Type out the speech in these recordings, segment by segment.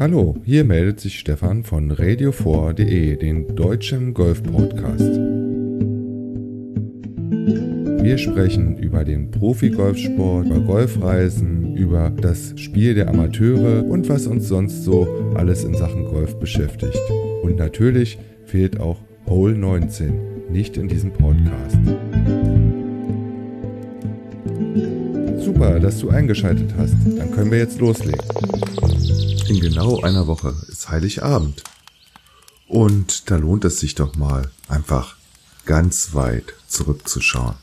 Hallo, hier meldet sich Stefan von radio4.de, den deutschen Golf-Podcast. Wir sprechen über den Profi-Golfsport, über Golfreisen, über das Spiel der Amateure und was uns sonst so alles in Sachen Golf beschäftigt. Und natürlich fehlt auch Hole 19 nicht in diesem Podcast. Super, dass du eingeschaltet hast. Dann können wir jetzt loslegen. In genau einer Woche ist Heiligabend. Und da lohnt es sich doch mal, einfach ganz weit zurückzuschauen.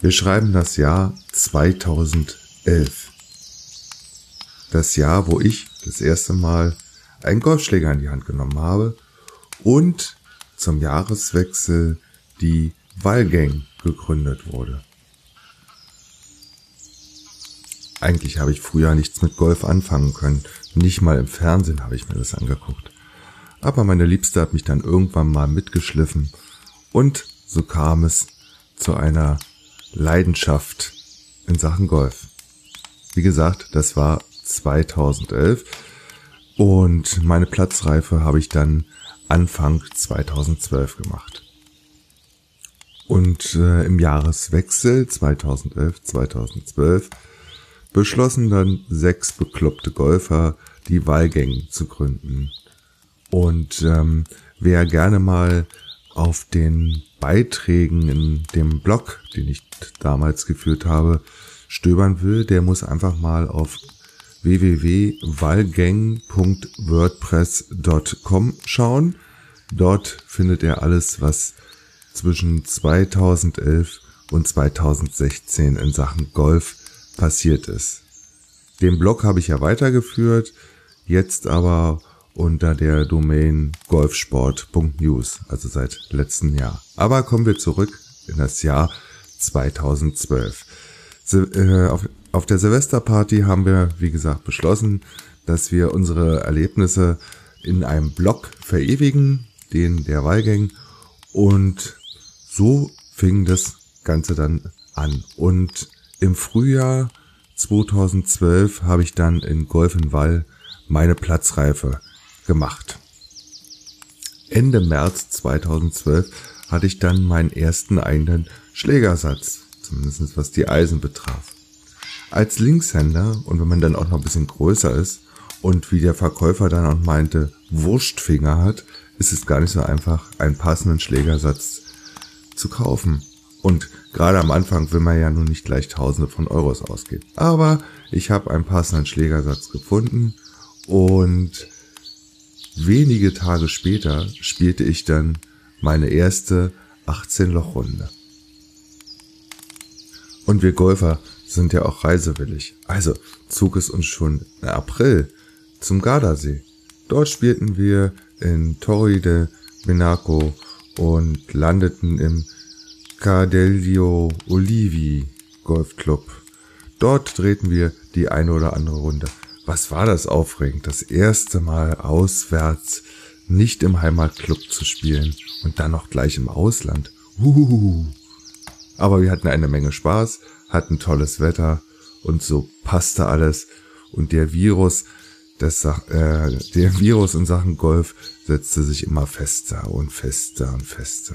Wir schreiben das Jahr 2011. Das Jahr, wo ich das erste Mal einen Golfschläger in die Hand genommen habe und zum Jahreswechsel die Wallgang gegründet wurde. Eigentlich habe ich früher nichts mit Golf anfangen können. Nicht mal im Fernsehen habe ich mir das angeguckt. Aber meine Liebste hat mich dann irgendwann mal mitgeschliffen und so kam es zu einer Leidenschaft in Sachen Golf. Wie gesagt, das war 2011 und meine Platzreife habe ich dann Anfang 2012 gemacht. Und äh, im Jahreswechsel 2011, 2012 beschlossen dann sechs bekloppte Golfer, die Wahlgänge zu gründen. Und ähm, wer gerne mal auf den Beiträgen in dem Blog, den ich damals geführt habe, stöbern will, der muss einfach mal auf www.wallgang.wordpress.com schauen. Dort findet er alles, was zwischen 2011 und 2016 in Sachen Golf passiert ist. Den Blog habe ich ja weitergeführt, jetzt aber unter der Domain golfsport.news, also seit letztem Jahr. Aber kommen wir zurück in das Jahr 2012. Äh, auf der Silvesterparty haben wir, wie gesagt, beschlossen, dass wir unsere Erlebnisse in einem Blog verewigen, den der Wahlgang. Und so fing das Ganze dann an. Und im Frühjahr 2012 habe ich dann in Golf in Wall meine Platzreife gemacht. Ende März 2012 hatte ich dann meinen ersten eigenen Schlägersatz, zumindest was die Eisen betraf. Als Linkshänder und wenn man dann auch noch ein bisschen größer ist und wie der Verkäufer dann auch meinte, Wurstfinger hat, ist es gar nicht so einfach, einen passenden Schlägersatz zu kaufen. Und gerade am Anfang will man ja nun nicht gleich Tausende von Euros ausgeben. Aber ich habe einen passenden Schlägersatz gefunden und wenige Tage später spielte ich dann meine erste 18-Loch-Runde. Und wir Golfer sind ja auch reisewillig. Also zog es uns schon im April zum Gardasee. Dort spielten wir in Torre de Menaco und landeten im Cardelio Olivi Golfclub. Dort drehten wir die eine oder andere Runde. Was war das aufregend, das erste Mal auswärts nicht im Heimatclub zu spielen und dann noch gleich im Ausland. Uhuhu. Aber wir hatten eine Menge Spaß, hatten tolles Wetter und so passte alles und der Virus, das, äh, der Virus in Sachen Golf setzte sich immer fester und fester und fester.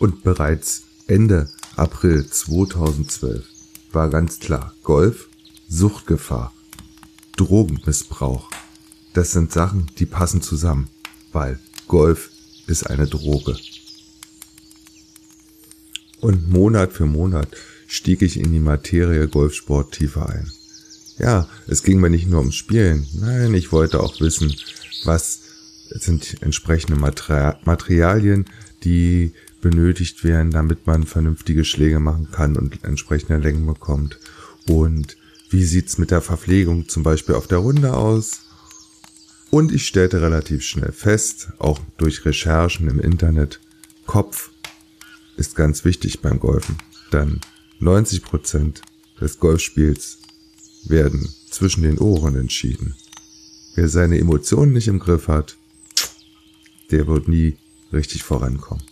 Und bereits Ende April 2012 war ganz klar, Golf, Suchtgefahr, Drogenmissbrauch. Das sind Sachen, die passen zusammen, weil Golf ist eine Droge. Und Monat für Monat stieg ich in die Materie Golfsport tiefer ein. Ja, es ging mir nicht nur ums Spielen, nein, ich wollte auch wissen, was sind entsprechende Materialien, die benötigt werden, damit man vernünftige Schläge machen kann und entsprechende Längen bekommt. Und wie sieht's mit der Verpflegung zum Beispiel auf der Runde aus? Und ich stellte relativ schnell fest, auch durch Recherchen im Internet, Kopf ist ganz wichtig beim Golfen. Dann 90 Prozent des Golfspiels werden zwischen den Ohren entschieden. Wer seine Emotionen nicht im Griff hat, der wird nie richtig vorankommen.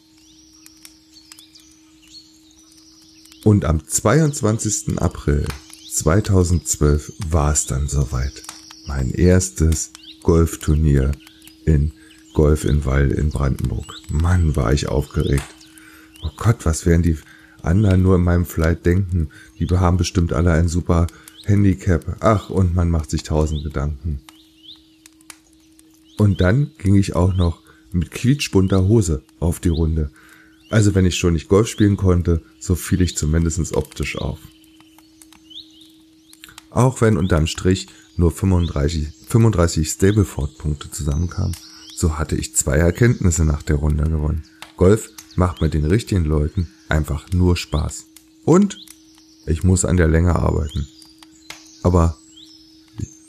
Und am 22. April 2012 war es dann soweit. mein erstes Golfturnier in Golf in Wall in Brandenburg. Mann, war ich aufgeregt. Oh Gott, was werden die anderen nur in meinem Flight denken? Die haben bestimmt alle ein super Handicap. Ach, und man macht sich tausend Gedanken. Und dann ging ich auch noch mit quietschbunter Hose auf die Runde. Also wenn ich schon nicht Golf spielen konnte, so fiel ich zumindest optisch auf. Auch wenn unterm Strich nur 35, 35 Stableford-Punkte zusammenkamen, so hatte ich zwei Erkenntnisse nach der Runde gewonnen. Golf macht mit den richtigen Leuten einfach nur Spaß. Und ich muss an der Länge arbeiten. Aber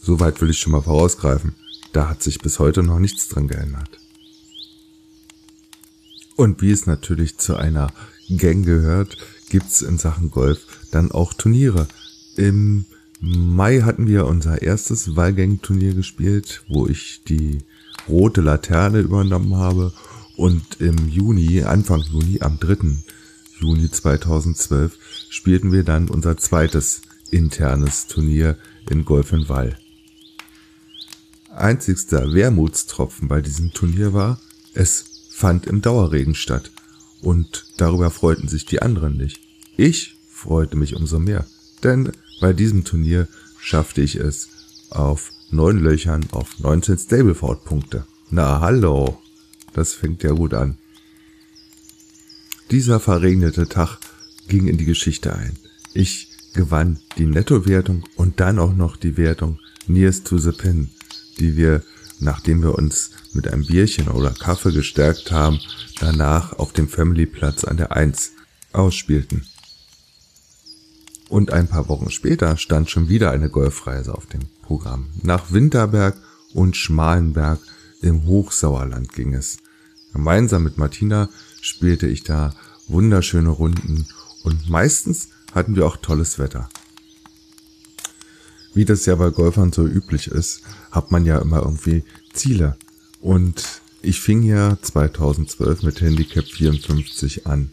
soweit will ich schon mal vorausgreifen. Da hat sich bis heute noch nichts dran geändert. Und wie es natürlich zu einer Gang gehört, gibt's in Sachen Golf dann auch Turniere. Im Mai hatten wir unser erstes Wahlgang-Turnier gespielt, wo ich die rote Laterne übernommen habe. Und im Juni, Anfang Juni, am 3. Juni 2012, spielten wir dann unser zweites internes Turnier in Golf in Wall. Einzigster Wermutstropfen bei diesem Turnier war, es fand im Dauerregen statt. Und darüber freuten sich die anderen nicht. Ich freute mich umso mehr, denn bei diesem Turnier schaffte ich es auf neun Löchern auf 19 Stableford-Punkte. Na hallo, das fängt ja gut an. Dieser verregnete Tag ging in die Geschichte ein. Ich gewann die Nettowertung und dann auch noch die Wertung Nearest to the Pin, die wir, nachdem wir uns mit einem Bierchen oder Kaffee gestärkt haben, danach auf dem Familyplatz an der Eins ausspielten. Und ein paar Wochen später stand schon wieder eine Golfreise auf dem Programm. Nach Winterberg und Schmalenberg im Hochsauerland ging es. Gemeinsam mit Martina spielte ich da wunderschöne Runden und meistens hatten wir auch tolles Wetter. Wie das ja bei Golfern so üblich ist, hat man ja immer irgendwie Ziele. Und ich fing ja 2012 mit Handicap 54 an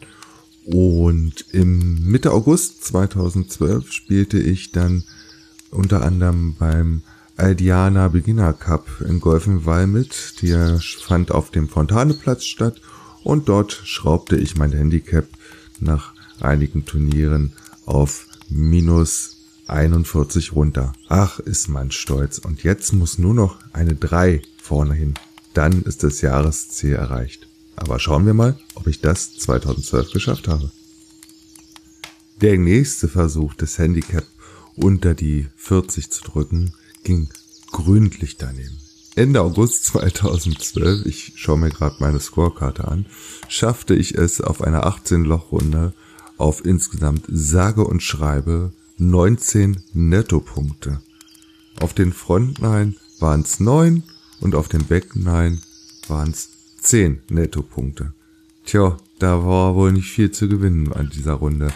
und im Mitte August 2012 spielte ich dann unter anderem beim Aldiana Beginner Cup in Golfenwall mit. Der fand auf dem Fontaneplatz statt und dort schraubte ich mein Handicap nach einigen Turnieren auf minus 41 runter. Ach, ist man stolz. Und jetzt muss nur noch eine 3 vorne hin. Dann ist das Jahresziel erreicht. Aber schauen wir mal, ob ich das 2012 geschafft habe. Der nächste Versuch, das Handicap unter die 40 zu drücken, ging gründlich daneben. Ende August 2012, ich schaue mir gerade meine Scorekarte an, schaffte ich es auf einer 18-Loch-Runde auf insgesamt sage und schreibe 19 Nettopunkte. Auf den Frontline waren es 9 und auf den Backline waren es 10 Nettopunkte. Tja, da war wohl nicht viel zu gewinnen an dieser Runde.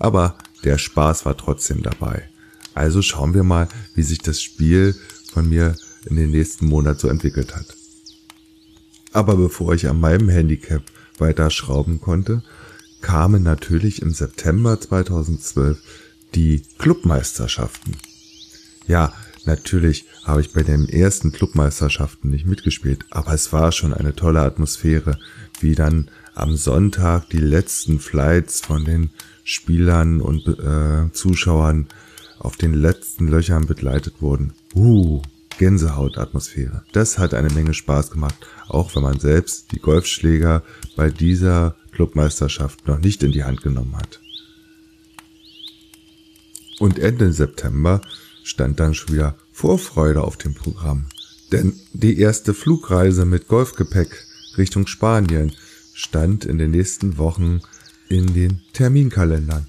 Aber der Spaß war trotzdem dabei. Also schauen wir mal, wie sich das Spiel von mir in den nächsten Monat so entwickelt hat. Aber bevor ich an meinem Handicap weiter schrauben konnte, kamen natürlich im September 2012 die Clubmeisterschaften. Ja, Natürlich habe ich bei den ersten Clubmeisterschaften nicht mitgespielt, aber es war schon eine tolle Atmosphäre, wie dann am Sonntag die letzten Flights von den Spielern und äh, Zuschauern auf den letzten Löchern begleitet wurden. Uh, Gänsehautatmosphäre. Das hat eine Menge Spaß gemacht, auch wenn man selbst die Golfschläger bei dieser Clubmeisterschaft noch nicht in die Hand genommen hat. Und Ende September stand dann schon wieder Vorfreude auf dem Programm. Denn die erste Flugreise mit Golfgepäck Richtung Spanien stand in den nächsten Wochen in den Terminkalendern.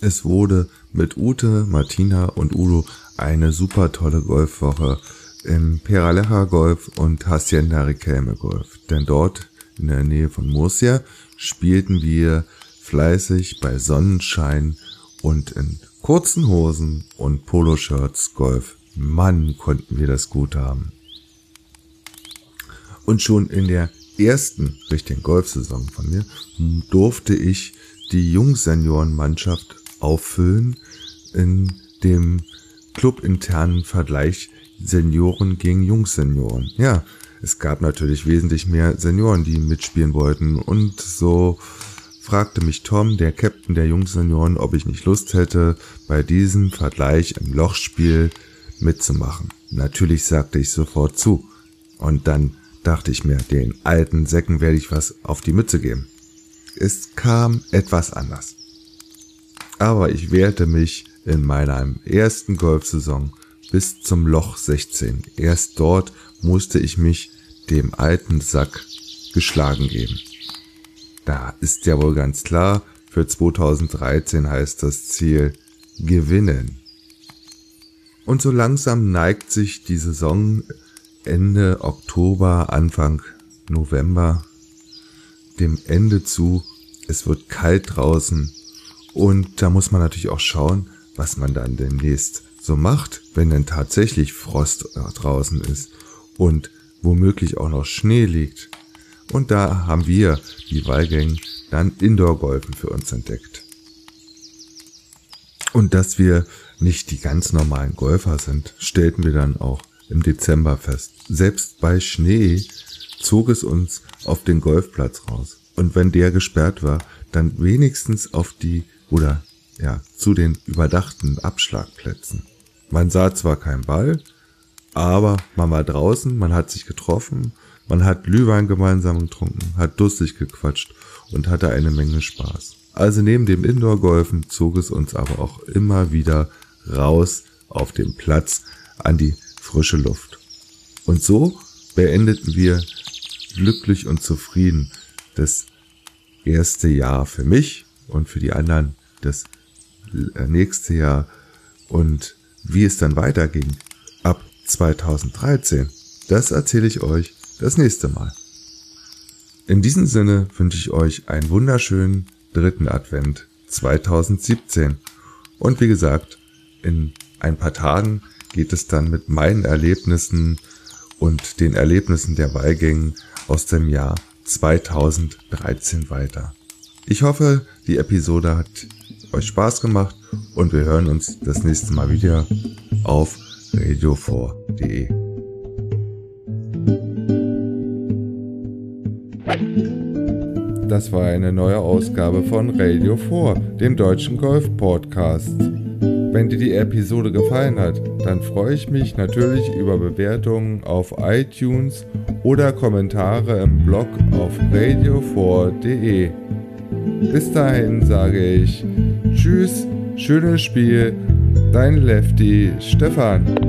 Es wurde mit Ute, Martina und Udo eine super tolle Golfwoche im Peraleja Golf und Hacienda Riquelme Golf. Denn dort in der Nähe von Murcia spielten wir fleißig bei Sonnenschein und in kurzen Hosen und Poloshirts Golf. Mann, konnten wir das gut haben. Und schon in der ersten richtigen Golfsaison von mir durfte ich die Jungseniorenmannschaft auffüllen in dem clubinternen Vergleich Senioren gegen Jungsenioren. Ja, es gab natürlich wesentlich mehr Senioren, die mitspielen wollten und so fragte mich Tom, der Captain der Jungsenioren, ob ich nicht Lust hätte, bei diesem Vergleich im Lochspiel mitzumachen. Natürlich sagte ich sofort zu. Und dann dachte ich mir, den alten Säcken werde ich was auf die Mütze geben. Es kam etwas anders. Aber ich wehrte mich in meiner ersten Golfsaison bis zum Loch 16. Erst dort musste ich mich dem alten Sack geschlagen geben. Da ist ja wohl ganz klar, für 2013 heißt das Ziel gewinnen. Und so langsam neigt sich die Saison Ende Oktober, Anfang November dem Ende zu. Es wird kalt draußen und da muss man natürlich auch schauen, was man dann demnächst so macht, wenn denn tatsächlich Frost draußen ist und womöglich auch noch Schnee liegt. Und da haben wir, die Wallgang, dann Indoor-Golfen für uns entdeckt. Und dass wir nicht die ganz normalen Golfer sind, stellten wir dann auch im Dezember fest. Selbst bei Schnee zog es uns auf den Golfplatz raus. Und wenn der gesperrt war, dann wenigstens auf die oder ja, zu den überdachten Abschlagplätzen. Man sah zwar keinen Ball, aber man war draußen, man hat sich getroffen, man hat Glühwein gemeinsam getrunken, hat durstig gequatscht und hatte eine Menge Spaß. Also neben dem Indoor-Golfen zog es uns aber auch immer wieder raus auf den Platz an die frische Luft. Und so beendeten wir glücklich und zufrieden das erste Jahr für mich und für die anderen das nächste Jahr und wie es dann weiterging ab 2013, das erzähle ich euch das nächste Mal. In diesem Sinne wünsche ich euch einen wunderschönen dritten Advent 2017 und wie gesagt, in ein paar Tagen geht es dann mit meinen Erlebnissen und den Erlebnissen der Weihgängen aus dem Jahr 2013 weiter. Ich hoffe, die Episode hat euch Spaß gemacht und wir hören uns das nächste Mal wieder auf radio4.de. Das war eine neue Ausgabe von Radio 4, dem deutschen Golf-Podcast. Wenn dir die Episode gefallen hat, dann freue ich mich natürlich über Bewertungen auf iTunes oder Kommentare im Blog auf radio4.de. Bis dahin sage ich Tschüss, schönes Spiel, dein Lefty Stefan.